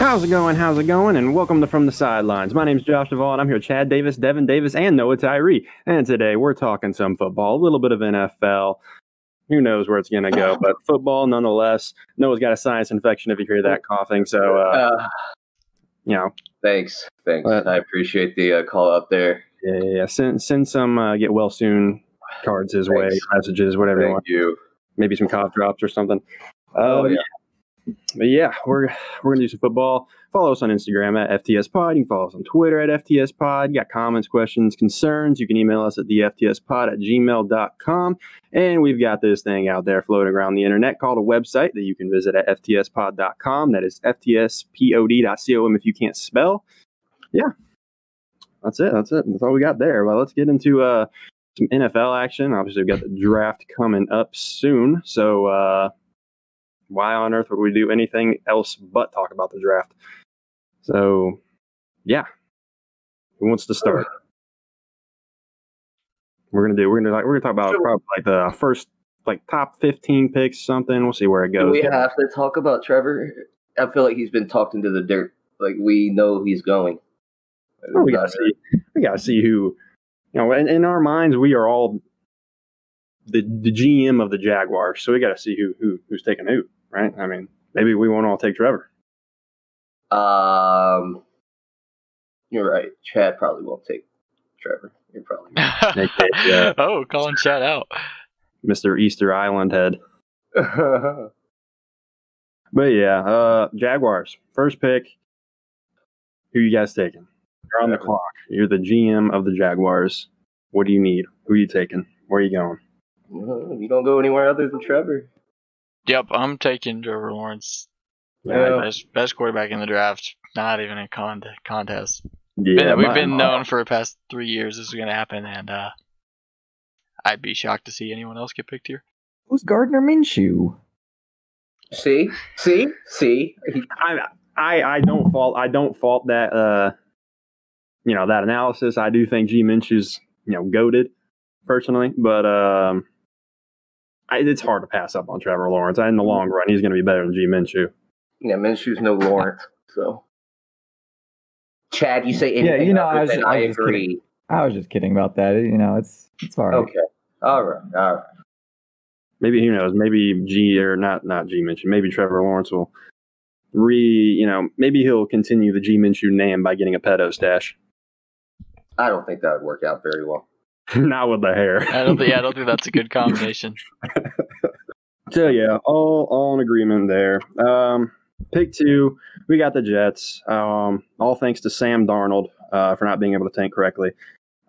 How's it going? How's it going? And welcome to From the Sidelines. My name's Josh Duvall, and I'm here with Chad Davis, Devin Davis, and Noah Tyree. And today we're talking some football, a little bit of NFL. Who knows where it's going to go, but football nonetheless. Noah's got a sinus infection if you hear that coughing. So, uh, Uh, you know, thanks, thanks. But- I appreciate the uh, call up there. yeah, yeah, yeah. Send, send some uh, get well soon cards his way, messages, whatever you want. Thank you. Maybe some cough drops or something. Oh, Um, yeah. But yeah, we're we're gonna do some football. Follow us on Instagram at FTS Pod. You can follow us on Twitter at FTS Pod. Got comments, questions, concerns. You can email us at the FTS Pod at gmail.com. And we've got this thing out there floating around the internet called a website that you can visit at FTSpod.com. That is FTSPOD.com if you can't spell. Yeah. That's it. That's it. That's all we got there. Well, let's get into uh some NFL action. Obviously, we've got the draft coming up soon. So uh why on earth would we do anything else but talk about the draft? So, yeah. Who wants to start? We're gonna do. We're gonna like. We're gonna talk about probably like the first like top fifteen picks, something. We'll see where it Do goes. we have to talk about Trevor? I feel like he's been talked into the dirt. Like we know he's going. Oh, we gotta see. We gotta see who. You know, in, in our minds, we are all the the GM of the Jaguars. So we gotta see who who who's taking who, right? I mean, maybe we won't all take Trevor. Um, you're right. Chad probably won't take Trevor. You're probably right. yeah. oh, calling Chad out. Mister Easter Island head. But yeah, uh, Jaguars first pick. Who you guys taking? You're on the clock. You're the GM of the Jaguars. What do you need? Who are you taking? Where are you going? you don't go anywhere other than Trevor. Yep, I'm taking Trevor Lawrence. Yeah. Best, best quarterback in the draft. Not even a con- contest. Yeah, Been- we've my- been known for the past three years this is going to happen, and uh, I'd be shocked to see anyone else get picked here. Who's Gardner Minshew? See, see, see. I, I I don't fault I don't fault that uh you know that analysis. I do think G Minshew's you know goaded personally, but um I, it's hard to pass up on Trevor Lawrence. I in the long run, he's going to be better than G Minshew. Yeah, Minshew's no Lawrence, so. Chad, you say anything? Yeah, you know, I was just- I I was just agree. I was just kidding about that. You know, it's it's all right. Okay, all right, all right. Maybe who knows? Maybe G or not not G Minshew. Maybe Trevor Lawrence will re you know maybe he'll continue the G Minshew name by getting a pedo stash. I don't think that would work out very well. not with the hair. I don't think, yeah, I don't think that's a good combination. So yeah, all all in agreement there. Um, pick two, we got the Jets. Um, all thanks to Sam Darnold uh, for not being able to tank correctly.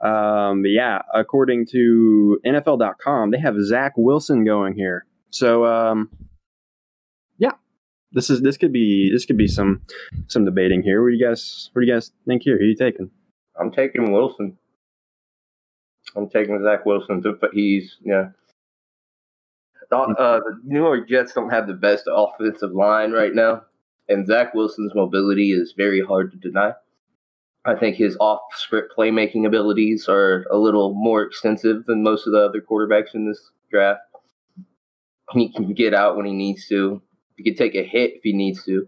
Um, yeah, according to NFL.com, they have Zach Wilson going here. So um, yeah, this is this could be this could be some some debating here. What do you guys what do you guys think here? Who are you taking? I'm taking Wilson. I'm taking Zach Wilson, but he's yeah. The, uh, the New York Jets don't have the best offensive line right now, and Zach Wilson's mobility is very hard to deny. I think his off-script playmaking abilities are a little more extensive than most of the other quarterbacks in this draft. He can get out when he needs to. He can take a hit if he needs to.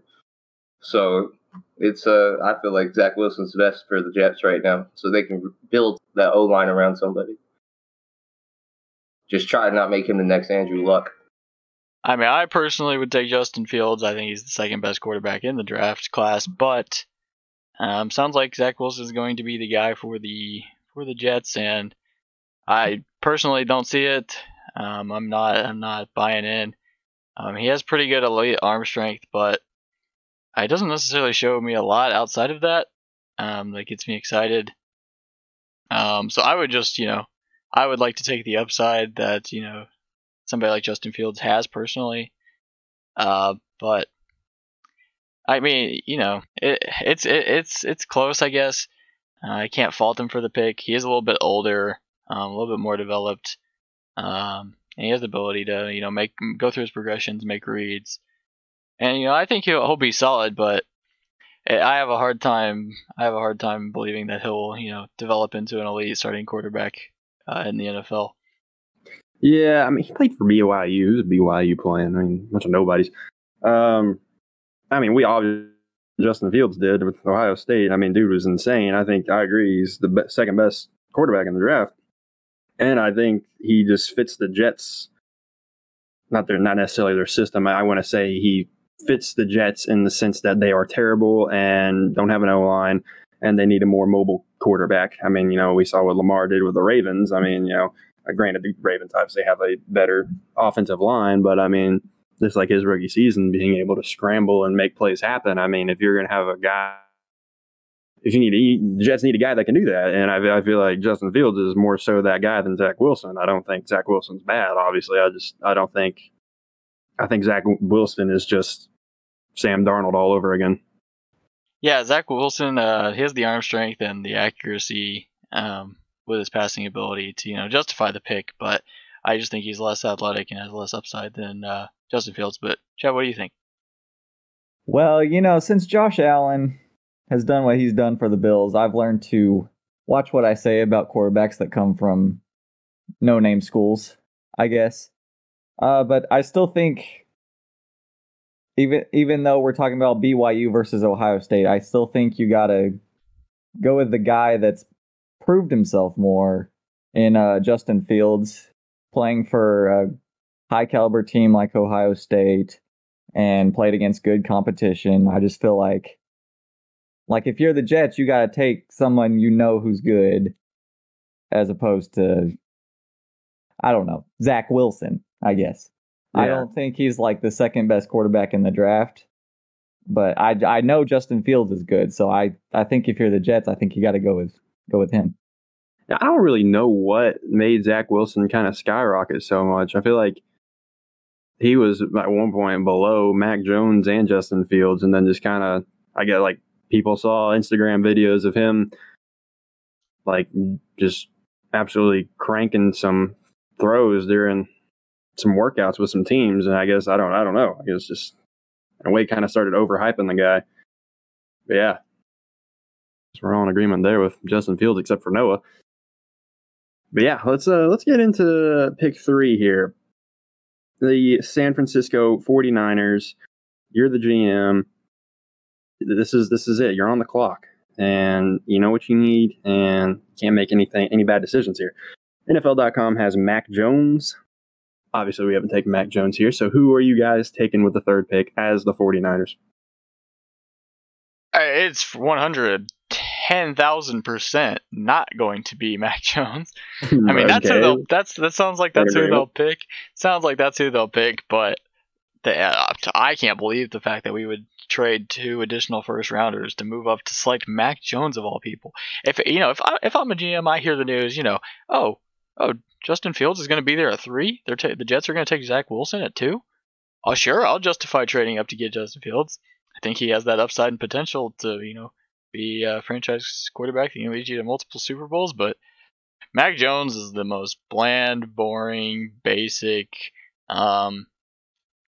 So it's uh I feel like Zach Wilson's best for the Jets right now, so they can build that O line around somebody. Just try to not make him the next Andrew Luck. I mean, I personally would take Justin Fields. I think he's the second best quarterback in the draft class, but um, sounds like Zach Wilson is going to be the guy for the for the Jets, and I personally don't see it. Um, I'm not I'm not buying in. Um, he has pretty good elite arm strength, but it doesn't necessarily show me a lot outside of that. Um, that gets me excited. Um, so I would just you know I would like to take the upside that you know somebody like Justin Fields has personally. Uh, but I mean, you know, it, it's it, it's it's close, I guess. Uh, I can't fault him for the pick. He is a little bit older, um, a little bit more developed, um, and he has the ability to you know make go through his progressions, make reads, and you know I think he'll he'll be solid. But I have a hard time I have a hard time believing that he'll you know develop into an elite starting quarterback uh, in the NFL. Yeah, I mean, he played for BYU. Who's BYU playing? I mean, a bunch of nobodies. Um, I mean, we obviously Justin Fields did with Ohio State. I mean, dude was insane. I think I agree. He's the be- second best quarterback in the draft, and I think he just fits the Jets. Not their, not necessarily their system. I, I want to say he fits the Jets in the sense that they are terrible and don't have an O line, and they need a more mobile quarterback. I mean, you know, we saw what Lamar did with the Ravens. I mean, you know, uh, granted the Ravens obviously have a better offensive line, but I mean, just like his rookie season, being able to scramble and make plays happen. I mean, if you're going to have a guy, if you need to eat, the Jets need a guy that can do that. And I, I feel like Justin Fields is more so that guy than Zach Wilson. I don't think Zach Wilson's bad. Obviously, I just I don't think I think Zach Wilson is just Sam Darnold all over again. Yeah, Zach Wilson, uh, he has the arm strength and the accuracy um, with his passing ability to you know justify the pick, but I just think he's less athletic and has less upside than uh, Justin Fields. But Chad, what do you think? Well, you know, since Josh Allen has done what he's done for the Bills, I've learned to watch what I say about quarterbacks that come from no name schools, I guess. Uh, but I still think even even though we're talking about BYU versus Ohio State, I still think you gotta go with the guy that's proved himself more in uh, Justin Fields, playing for a high caliber team like Ohio State and played against good competition. I just feel like like if you're the Jets, you got to take someone you know who's good as opposed to I don't know, Zach Wilson, I guess. I don't think he's like the second best quarterback in the draft. But I I know Justin Fields is good, so I I think if you're the Jets, I think you got to go with go with him. Now, I don't really know what made Zach Wilson kind of skyrocket so much. I feel like he was at one point below Mac Jones and Justin Fields, and then just kind of, I get like people saw Instagram videos of him like just absolutely cranking some throws during some workouts with some teams, and I guess I don't, I don't know. I guess just in a way kind of started overhyping the guy. But yeah, so we're all in agreement there with Justin Fields, except for Noah. But yeah, let's uh let's get into pick three here. The San Francisco 49ers. You're the GM. This is this is it. You're on the clock. And you know what you need and can't make anything any bad decisions here. NFL.com has Mac Jones. Obviously, we haven't taken Mac Jones here. So who are you guys taking with the third pick as the 49ers? Uh, It's 110,000% not going to be Mac Jones. I mean, that's who they'll, that's that sounds like that's who they'll pick. Sounds like that's who they'll pick, but the, uh, I can't believe the fact that we would trade two additional first rounders to move up to select Mac Jones of all people. If you know, if I if I'm a GM, I hear the news, you know, oh, oh, Justin Fields is going to be there at three. They're ta- the Jets are going to take Zach Wilson at two. Oh, sure, I'll justify trading up to get Justin Fields. I think he has that upside and potential to, you know, be a franchise quarterback that can lead you to multiple Super Bowls. But Mac Jones is the most bland, boring, basic, um,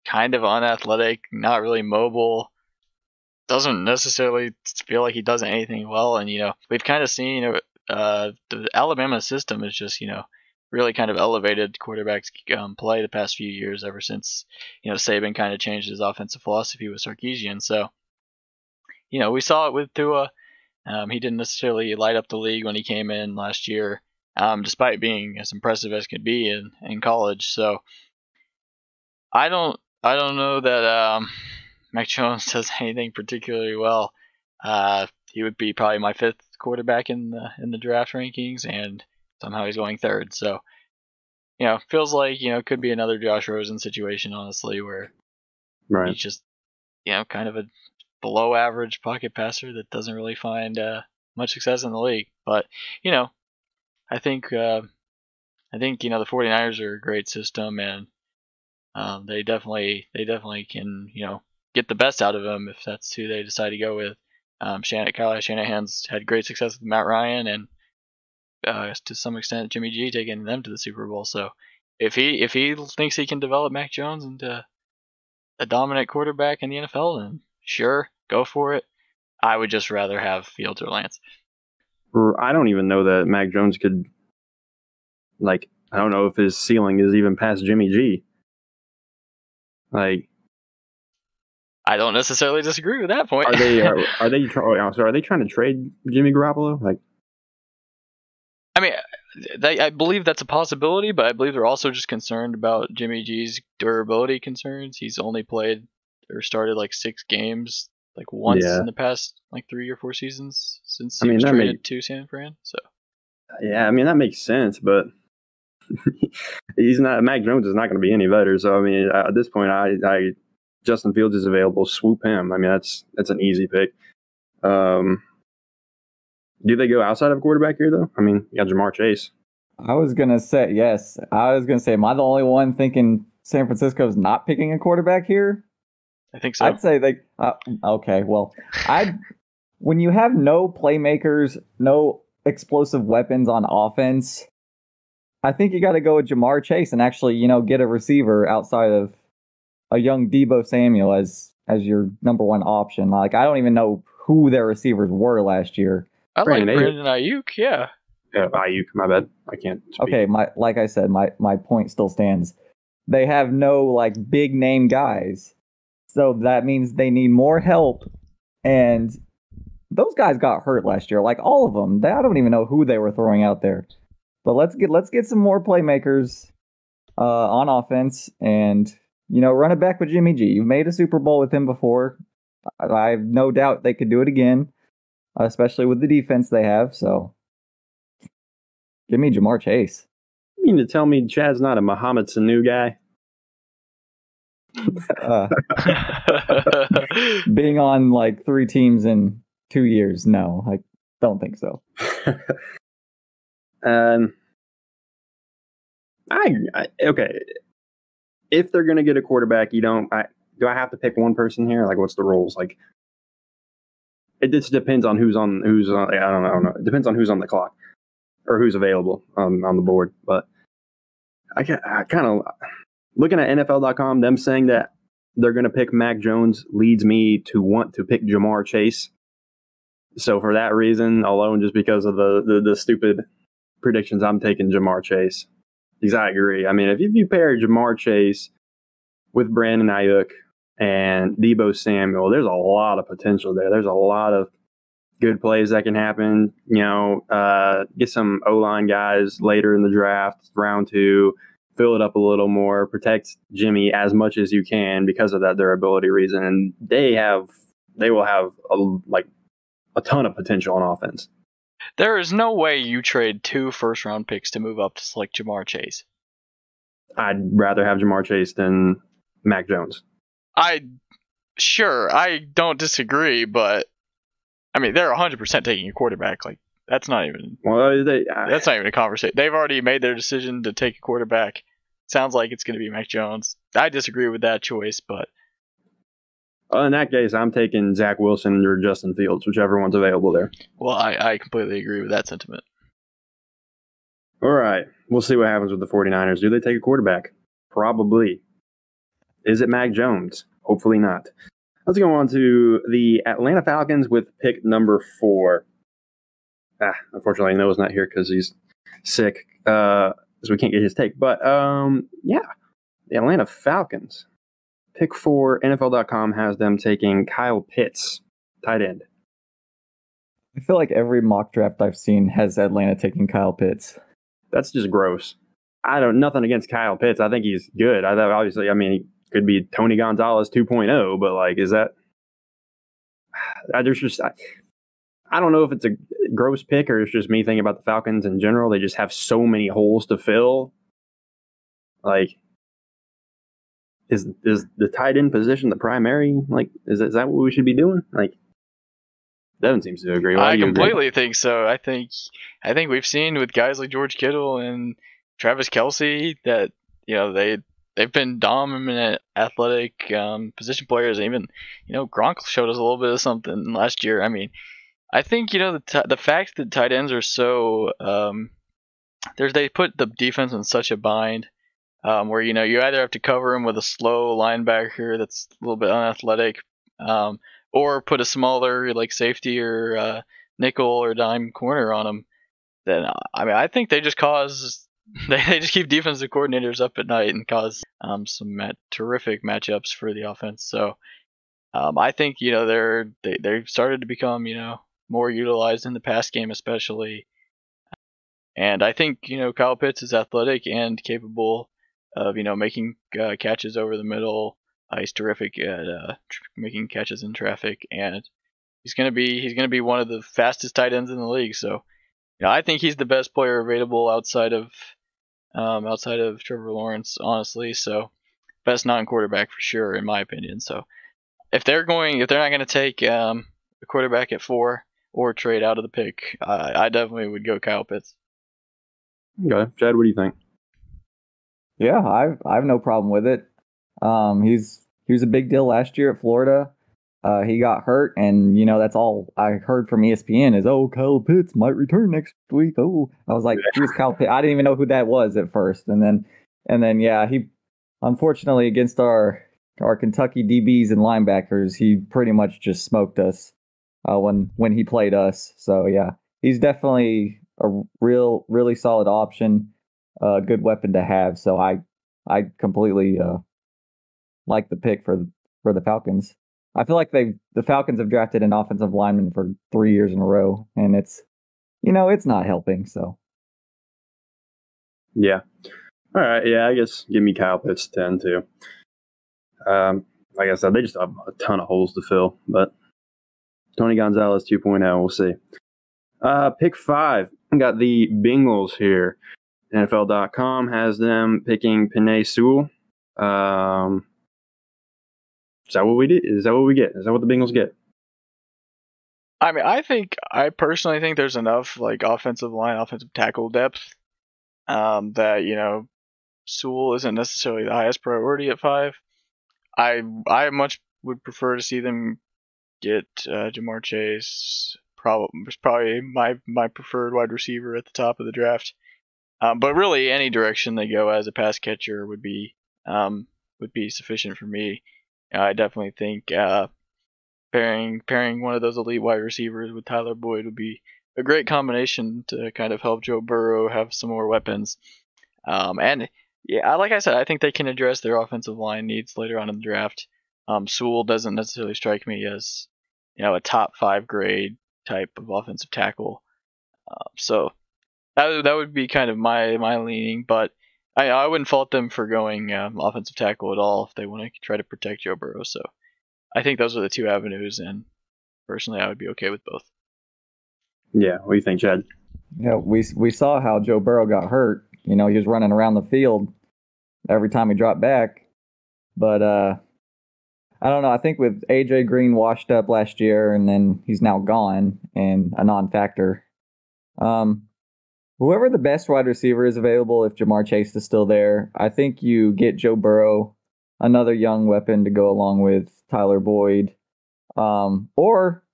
kind of unathletic, not really mobile. Doesn't necessarily feel like he does anything well. And, you know, we've kind of seen, you know, uh, the Alabama system is just, you know, really kind of elevated quarterbacks um, play the past few years ever since, you know, Saban kind of changed his offensive philosophy with Sarkisian. So, you know, we saw it with Tua. Um, he didn't necessarily light up the league when he came in last year, um, despite being as impressive as could be in, in college. So, I don't, I don't know that um, Mac Jones does anything particularly well. Uh, he would be probably my fifth quarterback in the in the draft rankings, and somehow he's going third. So, you know, feels like you know it could be another Josh Rosen situation, honestly, where Right. he's just you know kind of a below average pocket passer that doesn't really find uh, much success in the league. But you know, I think uh, I think you know the 49ers are a great system, and um, they definitely they definitely can you know get the best out of him if that's who they decide to go with. Um, Kyle Shanahan's had great success with Matt Ryan, and uh, to some extent Jimmy G taking them to the Super Bowl. So if he if he thinks he can develop Mac Jones into a dominant quarterback in the NFL, then sure, go for it. I would just rather have Fields or Lance. I don't even know that Mac Jones could like I don't know if his ceiling is even past Jimmy G. Like I don't necessarily disagree with that point. Are they are, uh, are they try- oh, so are they trying to trade Jimmy Garoppolo? Like I mean, they, I believe that's a possibility, but I believe they're also just concerned about Jimmy G's durability concerns. He's only played or started like six games, like once Yeah. in the past like three or four seasons since I he mean, was traded make- to San Fran. So yeah, I mean that makes sense, but he's not. Mac Jones is not going to be any better. So I mean, at this point, I, I Justin Fields is available. Swoop him. I mean, that's that's an easy pick. Um, do they go outside of quarterback here though? I mean, you got Ja'Marr Chase. I was gonna say yes. I was gonna say, am I the only one thinking San Francisco's not picking a quarterback here? I think so. I'd say like Uh, okay, well, I when you have no playmakers, no explosive weapons on offense, I think you got to go with Ja'Marr Chase and actually, you know, get a receiver outside of a young Deebo Samuel as as your number one option. Like I don't even know who their receivers were last year. I like Brandon Aiyuk. Brandon Aiyuk. Yeah, Yeah, Aiyuk. My bad. I can't. Speak. Okay, my like I said, my my point still stands. They have no like big name guys. So that means they need more help and those guys got hurt last year, like all of them. They, I don't even know who they were throwing out there. But let's get let's get some more playmakers uh, on offense and you know run it back with Jimmy G. You've made a Super Bowl with him before. I, I have no doubt they could do it again, especially with the defense they have. So give me Ja'Marr Chase. You mean to tell me Chad's not a Mohamed Sanu guy? Uh, being on like three teams in two years, no, I don't think so. um, I, I okay. If they're gonna get a quarterback, you don't. I, do I have to pick one person here? Like, what's the rules? Like, it just depends on who's on who's on. I don't know. I don't know. It depends on who's on the clock or who's available um, on the board. But I, I kind of looking at NFL.com, them saying that they're going to pick Mac Jones leads me to want to pick Ja'Marr Chase. So for that reason alone, just because of the the, the stupid predictions, I'm taking Ja'Marr Chase. Because I agree. I mean, if you, if you pair Ja'Marr Chase with Brandon Aiyuk and Deebo Samuel, there's a lot of potential there. There's a lot of good plays that can happen. You know, uh, get some O line guys later in the draft, round two, fill it up a little more, protect Jimmy as much as you can because of that durability reason. And they have, they will have a, like a ton of potential on offense. There is no way you trade two first round picks to move up to select Ja'Marr Chase. I'd rather have Ja'Marr Chase than Mac Jones. I sure I don't disagree, but I mean they're 100% taking a quarterback. Like that's not even Well, they, that's not even a conversation. They've already made their decision to take a quarterback. Sounds like it's going to be Mac Jones. I disagree with that choice, but Well, in that case, I'm taking Zach Wilson or Justin Fields, whichever one's available there. well, I, I completely agree with that sentiment. All right. We'll see what happens with the 49ers. Do they take a quarterback? Probably. Is it Mac Jones? Hopefully not. Let's go on to the Atlanta Falcons with pick number four. Ah, unfortunately, Noah's not here because he's sick, uh, so we can't get his take. But um, yeah, the Atlanta Falcons. Pick four, NFL.com has them taking Kyle Pitts, tight end. I feel like every mock draft I've seen has Atlanta taking Kyle Pitts. That's just gross. I don't nothing against Kyle Pitts. I think he's good. I obviously, I mean, he could be Tony Gonzalez 2.0, but like, is that? I there's just I, I don't know if it's a gross pick or it's just me thinking about the Falcons in general. They just have so many holes to fill. Like, is is the tight end position the primary? Like, is is that what we should be doing? Like, Devin seems to agree. Why I you agree? completely think so. I think I think we've seen with guys like George Kittle and Travis Kelce that you know they they've been dominant athletic um, position players. Even you know Gronk showed us a little bit of something last year. I mean, I think you know the t- the fact that tight ends are so um, there's they put the defense in such a bind. Um, where you know you either have to cover him with a slow linebacker that's a little bit unathletic, um, or put a smaller like safety or uh, nickel or dime corner on him, then uh, I mean I think they just cause they, they just keep defensive coordinators up at night and cause um, some mat- terrific matchups for the offense. So Um, I think you know they're they they've started to become you know more utilized in the pass game especially, and I think you know Kyle Pitts is athletic and capable of you know making uh, catches over the middle. Uh, he's terrific at uh, tr- making catches in traffic, and he's gonna be he's gonna be one of the fastest tight ends in the league. So, you know, I think he's the best player available outside of um, outside of Trevor Lawrence, honestly. So, best non-quarterback for sure, in my opinion. So, if they're going, if they're not to take um, a quarterback at four or trade out of the pick, I definitely would go Kyle Pitts. Okay, Chad, what do you think? Yeah, I've I have no problem with it. Um, he's he was a big deal last year at Florida. Uh, he got hurt, and you know that's all I heard from ESPN is, "Oh, Kyle Pitts might return next week." Oh, I was like, "Who's Kyle Pitts?" I didn't even know who that was at first, and then and then yeah, he unfortunately against our our Kentucky DBs and linebackers, he pretty much just smoked us uh, when when he played us. So yeah, he's definitely a real really solid option, a good weapon to have. So I I completely uh, like the pick for for the Falcons. I feel like they the Falcons have drafted an offensive lineman for three years in a row, and it's you know it's not helping. So yeah, all right, yeah, I guess give me Kyle Pitts ten too. Um, like I said, they just have a ton of holes to fill, but Tony Gonzalez 2.0, we'll see. Uh, pick five, got the Bengals here. NFL.com has them picking Penei Sewell. Um, is that what we did? Is that what we get? Is that what the Bengals get? I mean, I think I personally think there's enough like offensive line, offensive tackle depth um, that you know Sewell isn't necessarily the highest priority at five. I I much would prefer to see them get uh, Ja'Marr Chase. Probably probably my my preferred wide receiver at the top of the draft. Um, but really, any direction they go as a pass catcher would be um, would be sufficient for me. I definitely think uh, pairing pairing one of those elite wide receivers with Tyler Boyd would be a great combination to kind of help Joe Burrow have some more weapons. Um, and yeah, like I said, I think they can address their offensive line needs later on in the draft. Um, Sewell doesn't necessarily strike me as you know a top five grade type of offensive tackle. Uh, so that that would be kind of my my leaning, but I I wouldn't fault them for going um, offensive tackle at all if they want to try to protect Joe Burrow. So I think those are the two avenues, and personally, I would be okay with both. Yeah, what do you think, Chad? Yeah, we we saw how Joe Burrow got hurt. You know, he was running around the field every time he dropped back, but uh, I don't know. I think with AJ Green washed up last year, and then he's now gone and a non-factor. Um, whoever the best wide receiver is available, if Ja'Marr Chase is still there, I think you get Joe Burrow, another young weapon to go along with Tyler Boyd. Um, or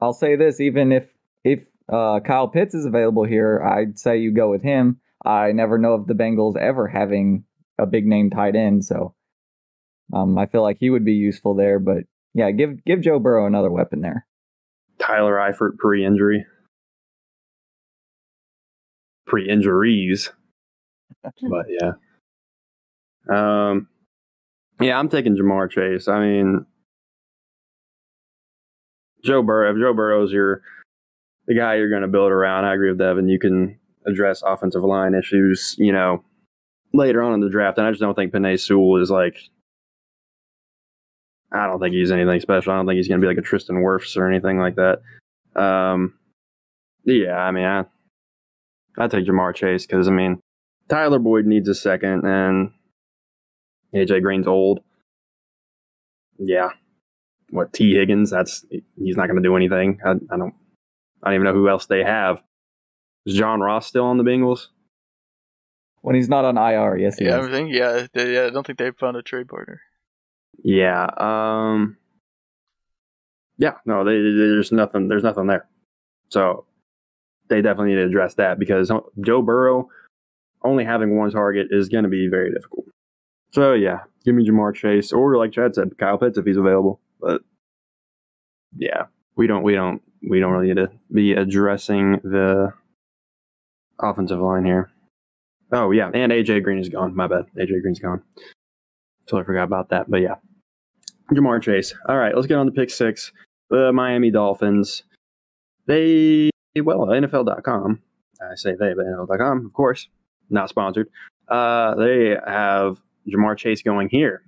I'll say this: even if if uh, Kyle Pitts is available here, I'd say you go with him. I never know of the Bengals ever having a big name tight end, so um, I feel like he would be useful there. But yeah, give give Joe Burrow another weapon there. Tyler Eifert pre-injury pre-injuries. but yeah. Um yeah, I'm taking Ja'Marr Chase. I mean Joe Burrow if Joe Burrow's your the guy you're gonna build around, I agree with Devin. You can address offensive line issues, you know, later on in the draft. And I just don't think Penei Sewell is like I don't think he's anything special. I don't think he's gonna be like a Tristan Wirfs or anything like that. Um yeah, I mean I I'd take Ja'Marr Chase because I mean Tyler Boyd needs a second, and AJ Green's old. Yeah, what Tee Higgins? That's he's not going to do anything. I, I, don't. I don't even know who else they have. Is John Ross still on the Bengals? When he's not on IR, yes. yeah, is. I think yeah, they, yeah. I don't think they've found a trade partner. Yeah. Um. Yeah. No. They, there's nothing. There's nothing there. So they definitely need to address that because Joe Burrow only having one target is going to be very difficult. So yeah, give me Ja'Marr Chase or like Chad said, Kyle Pitts if he's available. But yeah, we don't we don't we don't really need to be addressing the offensive line here. Oh yeah, and AJ Green is gone. My bad, AJ Green's gone. Totally forgot about that. But yeah, Ja'Marr Chase. All right, let's get on to pick six. The Miami Dolphins. They well, NFL.com. I say they, but NFL.com, of course, not sponsored. Uh, they have Ja'Marr Chase going here.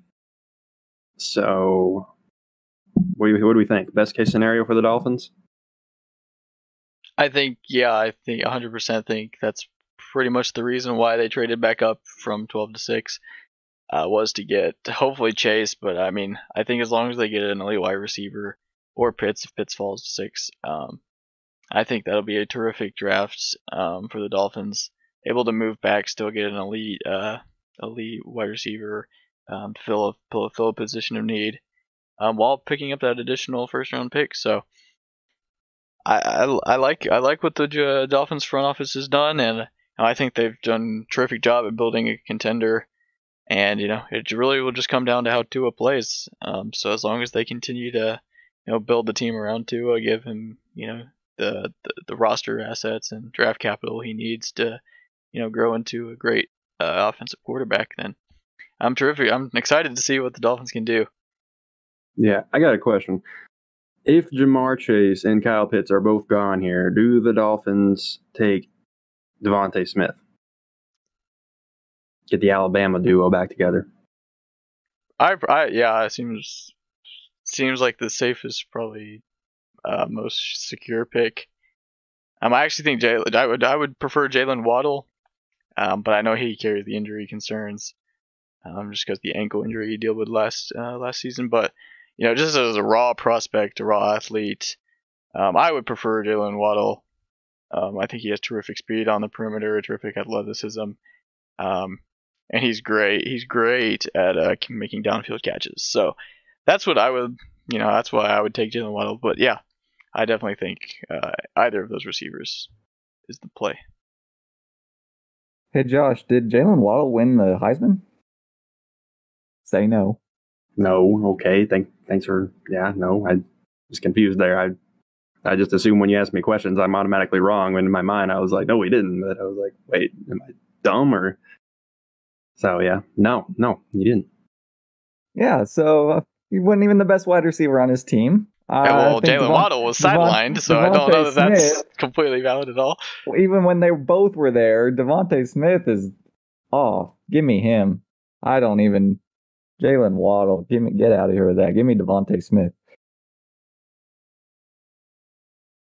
So, what do, you, what do we think? Best case scenario for the Dolphins? I think, yeah, I think 100% think that's pretty much the reason why they traded back up from 12 to 6 uh, was to get hopefully Chase. But I mean, I think as long as they get an elite wide receiver or Pitts, if Pitts falls to 6, um, I think that'll be a terrific draft um, for the Dolphins. Able to move back, still get an elite, uh, elite wide receiver, um, fill a fill, fill a position of need, um, while picking up that additional first round pick. So I, I, I like I like what the Dolphins front office has done, and I think they've done a terrific job at building a contender. And you know, it really will just come down to how Tua plays. Um, so as long as they continue to, you know, build the team around Tua, give him, you know, the, the, the roster assets and draft capital he needs to, you know, grow into a great uh, offensive quarterback, then I'm terrific. I'm excited to see what the Dolphins can do. Yeah, I got a question. If Ja'Marr Chase and Kyle Pitts are both gone here, do the Dolphins take DeVonta Smith? Get the Alabama duo back together. I, I yeah, it seems seems like the safest, probably uh, most secure pick. Um, I actually think Jay, I would I would prefer Jaylen Waddle, um, but I know he carries the injury concerns, um, just because the ankle injury he dealt with last uh, last season. But you know, just as a raw prospect, a raw athlete, um, I would prefer Jaylen Waddle. Um, I think he has terrific speed on the perimeter, terrific athleticism, um, and he's great. He's great at uh, making downfield catches. So that's what I would, you know, that's why I would take Jaylen Waddle. But yeah, I definitely think uh, either of those receivers is the play. Hey Josh, did Jaylen Waddle win the Heisman? Say no. No. Okay. Thank. Thanks for. Yeah. No. I was confused there. I. I just assume when you ask me questions, I'm automatically wrong. When in my mind, I was like, no, he didn't. But I was like, wait, am I dumb or? So yeah, no, no, he didn't. Yeah. So uh, he wasn't even the best wide receiver on his team. Yeah, well, Jaylen Waddle was sidelined, so I don't know that that's Smith, completely valid at all. Even when they both were there, DeVonta Smith is, oh, give me him. I don't even. Jaylen Waddle, give me get out of here with that. Give me DeVonta Smith.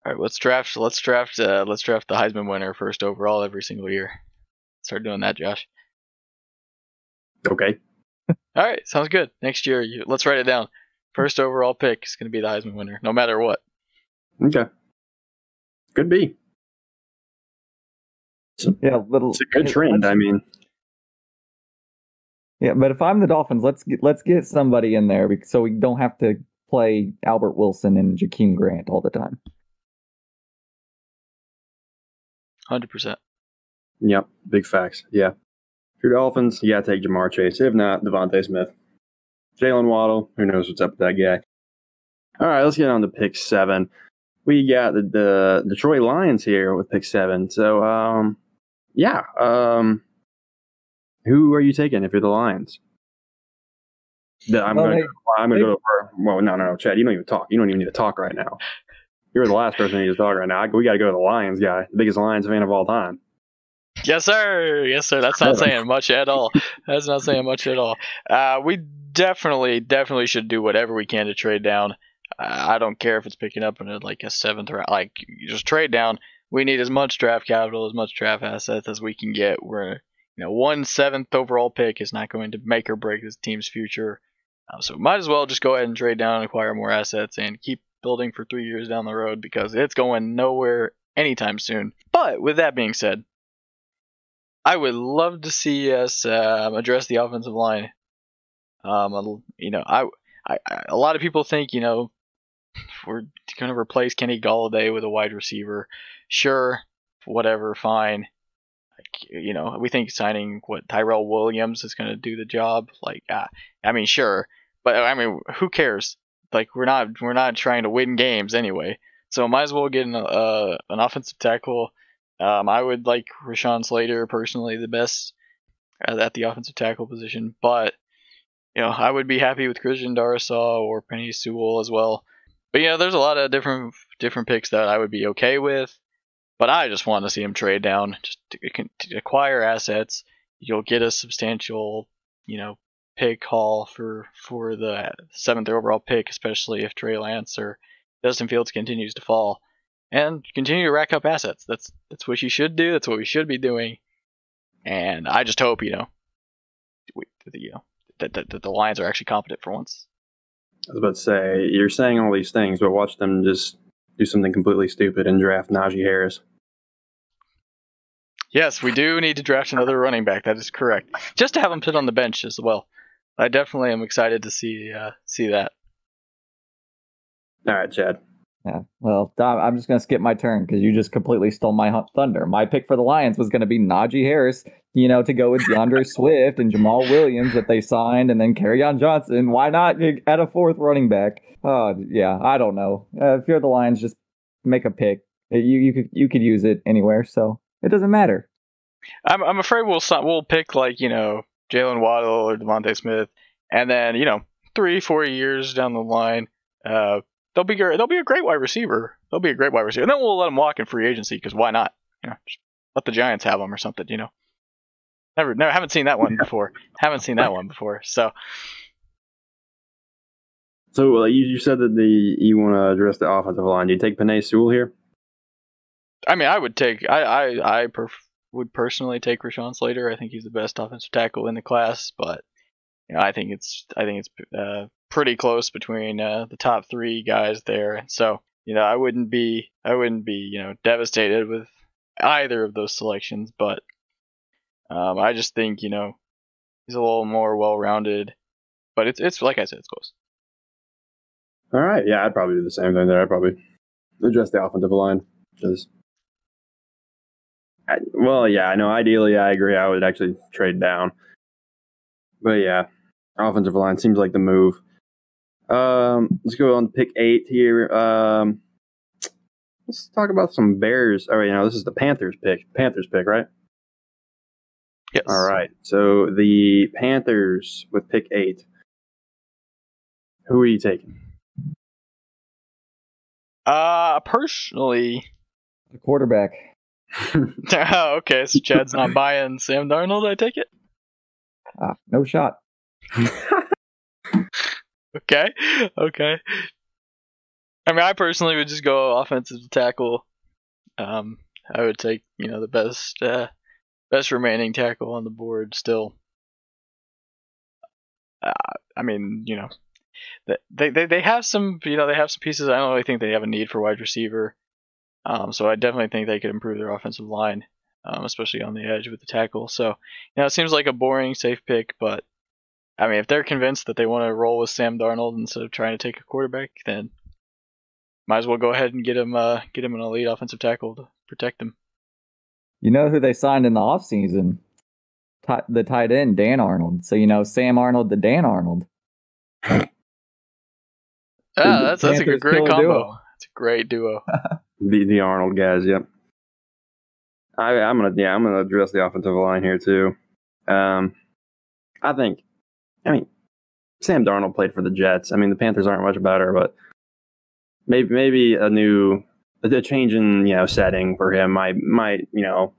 All right, let's draft. Let's draft. Uh, let's draft the Heisman winner first overall every single year. Start doing that, Josh. Okay. All right, sounds good. Next year, you, let's write it down. First overall pick is going to be the Heisman winner, no matter what. Okay. Could be. yeah, little. It's a good trend. I mean. Yeah, but if I'm the Dolphins, let's get let's get somebody in there so we don't have to play Albert Wilson and Jakeem Grant all the time. Hundred percent. Yep, big facts. Yeah, if you're Dolphins, you gotta take Ja'Marr Chase. If not, DeVonta Smith. Jaylen Waddle, who knows what's up with that guy. All right, let's get on to pick seven. We got the, the Detroit Lions here with pick seven. So, um, yeah, um, who are you taking if you're the Lions? I'm well, going to I'm to go for, well, no, no, no, Chad, you don't even talk. You don't even need to talk right now. You're the last person who needs to talk right now. We got to go to the Lions guy, the biggest Lions fan of all time. Yes, sir. Yes, sir. That's not saying much at all. That's not saying much at all. Uh, we definitely, definitely should do whatever we can to trade down. Uh, I don't care if it's picking up in a, like a seventh round. Like, just trade down. We need as much draft capital, as much draft assets as we can get. We're, you know, one seventh overall pick is not going to make or break this team's future. Uh, so might as well just go ahead and trade down and acquire more assets and keep building for three years down the road because it's going nowhere anytime soon. But with that being said, I would love to see us uh, address the offensive line. Um, you know, I, I, I, a lot of people think you know we're going to replace Kenny Golladay with a wide receiver. Sure, whatever, fine. Like, you know, we think signing what Tyrell Williams is going to do the job. Like, uh, I mean, sure, but I mean, who cares? Like, we're not we're not trying to win games anyway. So might as well get an, uh, an offensive tackle um, I would like Rashawn Slater personally the best at the offensive tackle position, but you know, I would be happy with Christian Darrisaw or Penei Sewell as well. But know, there's a lot of different different picks that I would be okay with. But I just want to see him trade down, just to, to acquire assets. You'll get a substantial, you know, pick haul for for the seventh overall pick, especially if Trey Lance or Justin Fields continues to fall, and continue to rack up assets. That's that's what you should do. That's what we should be doing. And I just hope you know, we, you know that, that, that the Lions are actually competent for once. I was about to say you're saying all these things, but watch them just do something completely stupid and draft Najee Harris. Yes, we do need to draft another running back. That is correct. Just to have him sit on the bench as well. I definitely am excited to see uh, see that. All right, Chad. Yeah. Well, Dom, I'm just going to skip my turn because you just completely stole my thunder. My pick for the Lions was going to be Najee Harris, you know, to go with D'Andre Swift and Jamaal Williams that they signed, and then Kerryon Johnson. Why not add a fourth running back? Oh, yeah. I don't know. Uh, if you're the Lions, just make a pick. You you could you could use it anywhere, so it doesn't matter. I'm I'm afraid we'll we'll pick like you know Jaylen Waddle or DeVonta Smith, and then you know three four years down the line. Uh, they'll be they'll be a great wide receiver. They'll be a great wide receiver. And then we'll let them walk in free agency because why not? You know, let the Giants have them or something. You know, never, never haven't seen that one before. haven't seen that one before. So, so uh, you, you said that the you want to address the offensive line. Do you take Penei Sewell here? I mean, I would take I I I perf- would personally take Rashawn Slater. I think he's the best offensive tackle in the class, but you know, I think it's I think it's uh, pretty close between uh, the top three guys there. So you know, I wouldn't be I wouldn't be you know devastated with either of those selections, but um, I just think you know he's a little more well-rounded. But it's it's like I said, it's close. All right, yeah, I'd probably do the same thing there. I'd probably address the offensive line because. well, yeah, I know. Ideally, I agree. I would actually trade down, but yeah, offensive line seems like the move. Um, let's go on pick eight here. Um, let's talk about some Bears. All right, you know this is the Panthers pick. Panthers pick, right? Yes. All right. So the Panthers with pick eight. Who are you taking? Uh, personally, the quarterback. oh, okay. So Chad's not buying Sam Darnold. I take it. Ah, no shot. okay, okay. I mean, I personally would just go offensive tackle. Um, I would take you know the best uh, best remaining tackle on the board still. Uh, I mean, you know, they, they they have some you know they have some pieces. I don't really think they have a need for wide receiver. Um, so I definitely think they could improve their offensive line, um, especially on the edge with the tackle. So you know, it seems like a boring safe pick, but I mean, if they're convinced that they want to roll with Sam Darnold instead of trying to take a quarterback, then might as well go ahead and get him uh, get him an elite offensive tackle to protect him. You know who they signed in the offseason? T- the tight end Dan Arnold. So you know Sam Arnold to Dan Arnold. Ah, that's that's a great combo. Duo. It's a great duo. the the Arnold guys, yep. I, I'm gonna yeah I'm gonna address the offensive line here too. Um, I think I mean, Sam Darnold played for the Jets. I mean, the Panthers aren't much better, but maybe maybe a new a change in you know setting for him might might you know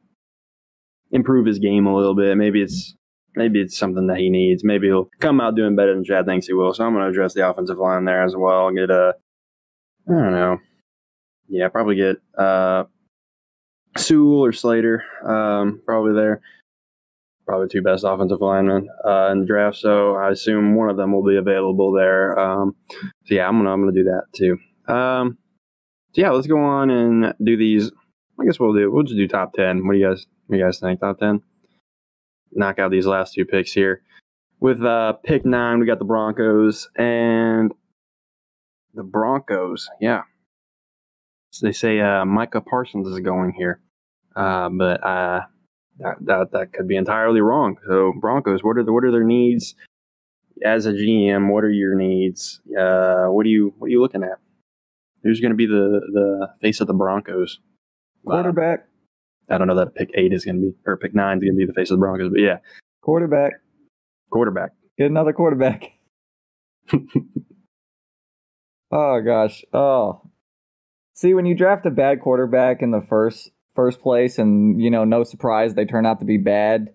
improve his game a little bit. Maybe it's maybe it's something that he needs. Maybe he'll come out doing better than Chad thinks he will. So I'm to address the offensive line there as well. Get a I don't know. Yeah, probably get uh Sewell or Slater. Um, probably there probably two best offensive linemen uh, in the draft. So I assume one of them will be available there. Um, so yeah, I'm gonna I'm gonna do that too. Um, so yeah, let's go on and do these. I guess we'll do we'll just do top ten. What do you guys what do you guys think? Top ten. Knock out these last two picks here. With uh, pick nine, we got the Broncos and the Broncos. Yeah, so they say uh, Micah Parsons is going here, uh, but uh, that, that that could be entirely wrong. So Broncos, what are the what are their needs as a GM? What are your needs? Uh, what are you what are you looking at? Who's going to be the the face of the Broncos? Quarterback. Uh, I don't know that pick eight is going to be or pick nine is going to be the face of the Broncos, but yeah, quarterback. Quarterback. Get another quarterback. oh gosh. Oh. See, when you draft a bad quarterback in the first first place, and you know, no surprise, they turn out to be bad,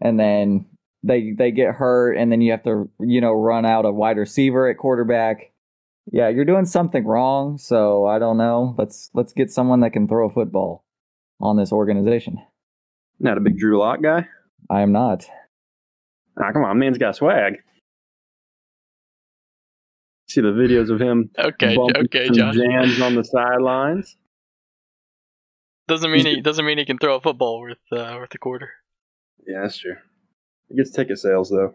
and then they they get hurt, and then you have to you know run out a wide receiver at quarterback. Yeah, you're doing something wrong. So I don't know. Let's let's get someone that can throw a football on this organization. Not a big Drew Lock guy. I am not. Ah, come on, man's got swag. See the videos of him. Okay, okay, some Josh. Jams on the sidelines. Doesn't mean he doesn't mean he can throw a football worth uh, worth a quarter. Yeah, that's true. He gets ticket sales though.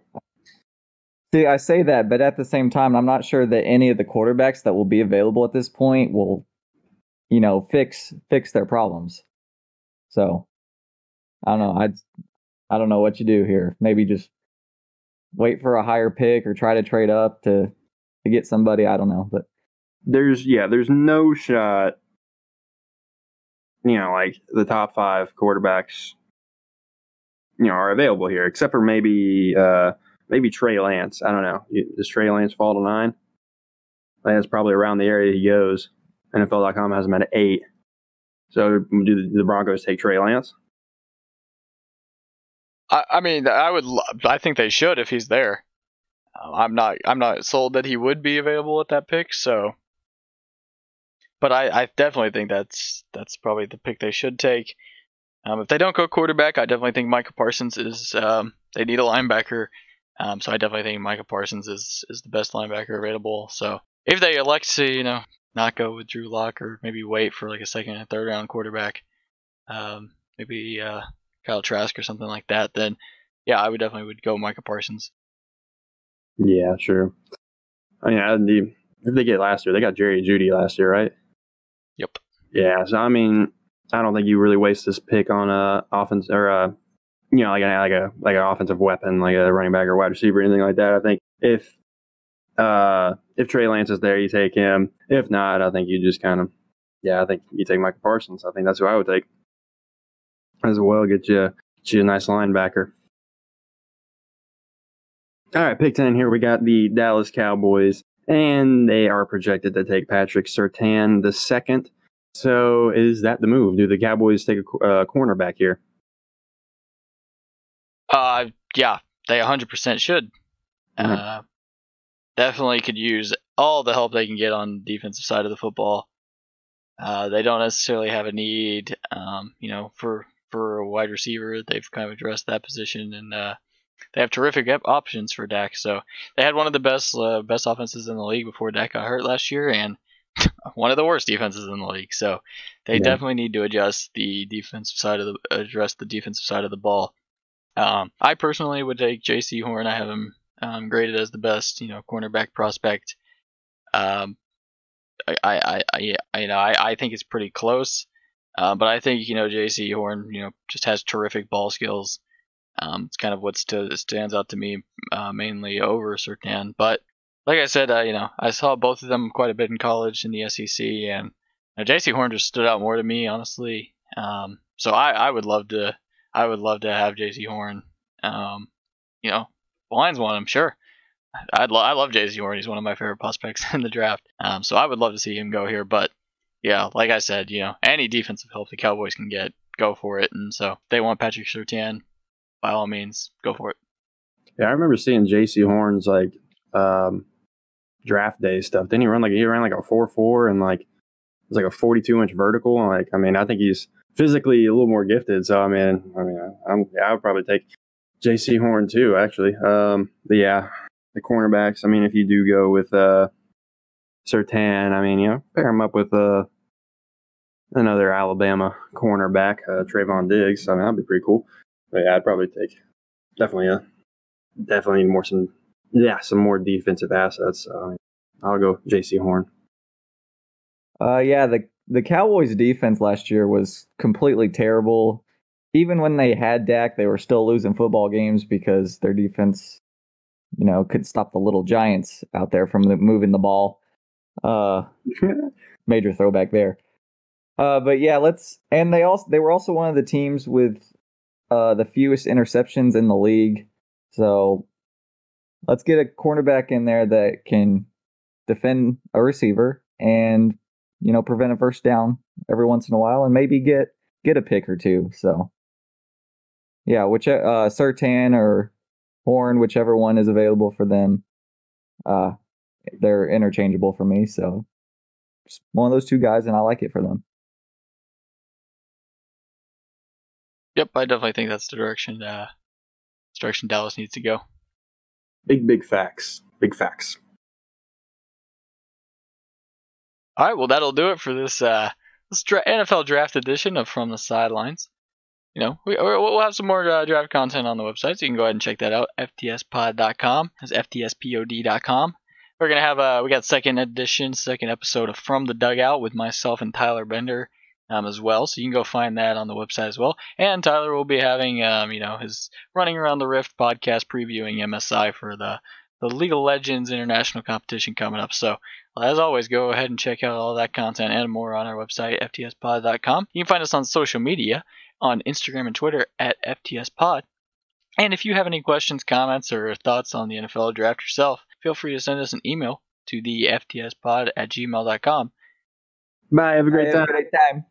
See, I say that, but at the same time, I'm not sure that any of the quarterbacks that will be available at this point will, you know, fix fix their problems. So, I don't know. I I don't know what you do here. Maybe just wait for a higher pick or try to trade up to to get somebody. I don't know, but There's yeah, there's no shot. You know, like the top five quarterbacks, you know, are available here, except for maybe uh maybe Trey Lance. I don't know. Does Trey Lance fall to nine? That's probably around the area he goes. NFL.com has him at eight. So do the, Broncos take Trey Lance? I, I mean, I would. I think they should if he's there. Uh, I'm not. I'm not sold that he would be available at that pick. So, but I, I definitely think that's that's probably the pick they should take. Um, if they don't go quarterback, I definitely think Micah Parsons is. Um, they need a linebacker. Um, so I definitely think Micah Parsons is is the best linebacker available. So if they elect to, you know, not go with Drew Lock or maybe wait for like a second and third round quarterback, um, maybe uh, Kyle Trask or something like that, then yeah, I would definitely would go Micah Parsons. Yeah, sure. I mean, I- if they get last year, they got Jerry Jeudy last year, right? Yep. Yeah, so I mean, I don't think you really waste this pick on a offense or a, you know, like a like a like an offensive weapon, like a running back or wide receiver, or anything like that. I think if uh if Trey Lance is there, you take him. If not, I think you just kind of, yeah, I think you take Michael Parsons. I think that's who I would take as well. Get you get you a nice linebacker. All right, pick 10 here. We got the Dallas Cowboys, and they are projected to take Patrick Surtain the second. So is that the move? Do the Cowboys take a uh, cornerback here? Uh, yeah, they 100% should. Mhm. Uh, definitely could use all the help they can get on the defensive side of the football. Uh, they don't necessarily have a need, um, you know, for for a wide receiver. They've kind of addressed that position, and uh, they have terrific options for Dak. So they had one of the best uh, best offenses in the league before Dak got hurt last year, and one of the worst defenses in the league. So they Yeah. definitely need to adjust the defensive side of the address the defensive side of the ball. Um, I personally would take Jaycee Horn. I have him um, graded as the best, you know, cornerback prospect. Um, I, I, I, you know, I, I think it's pretty close. Uh, but I think you know Jaycee Horn, you know, just has terrific ball skills. Um, it's kind of what st- stands out to me uh, mainly over Surtain. But like I said, uh, you know, I saw both of them quite a bit in college in the SEC, and you know, Jaycee Horn just stood out more to me, honestly. Um, so I, I would love to, I would love to have Jaycee Horn. Um, you know, Lions want him, sure. I'd lo- I love Jaycee Horn. He's one of my favorite prospects in the draft. Um, so I would love to see him go here. But yeah, like I said, you know, any defensive help the Cowboys can get, go for it. And so they want Patrick Surtain, by all means, go for it. Yeah, I remember seeing Jaycee Horn's like um, draft day stuff. Didn't he run like he ran like a four four and like it was like a forty two inch vertical? And, like I mean, I think he's physically a little more gifted. So I mean, I mean, I'm yeah, I would probably take Jaycee Horn too, actually. Um, but yeah, the cornerbacks. I mean, if you do go with uh, Surtain, I mean, you know, pair him up with uh, another Alabama cornerback, uh, Trevon Diggs. I mean, that'd be pretty cool. But yeah, I'd probably take definitely a definitely need more some yeah some more defensive assets. Mean, I'll go Jaycee Horn. Uh, yeah, the the Cowboys' defense last year was completely terrible. Even when they had Dak, they were still losing football games because their defense, you know, could stop the little giants out there from the, moving the ball. Uh, major throwback there. Uh, but yeah, let's and they also they were also one of the teams with uh the fewest interceptions in the league. So let's get a cornerback in there that can defend a receiver and you know prevent a first down every once in a while and maybe get get a pick or two. So yeah, which uh Surtain or Horn, whichever one is available for them. Uh they're interchangeable for me, so just one of those two guys and I like it for them. Yep, I definitely think that's the direction uh direction Dallas needs to go. Big big facts. Big facts. All right, well that'll do it for this uh this dra- NFL draft edition of From the Sidelines. You know, we, we'll have some more uh, draft content on the website, so you can go ahead and check that out. FTSPod.com. That's FTSPOD.com. We're gonna have a we got second edition, second episode of From the Dugout with myself and Tyler Bender um, as well. So you can go find that on the website as well. And Tyler will be having um, you know his running around the Rift podcast previewing MSI for the the League of Legends International competition coming up. So, well, as always, go ahead and check out all that content and more on our website, ftspod.com. You can find us on social media on Instagram and Twitter at ftspod. And if you have any questions, comments, or thoughts on the NFL draft yourself, feel free to send us an email to the ftspod at gmail.com. Bye. Have a great Have time. a great time.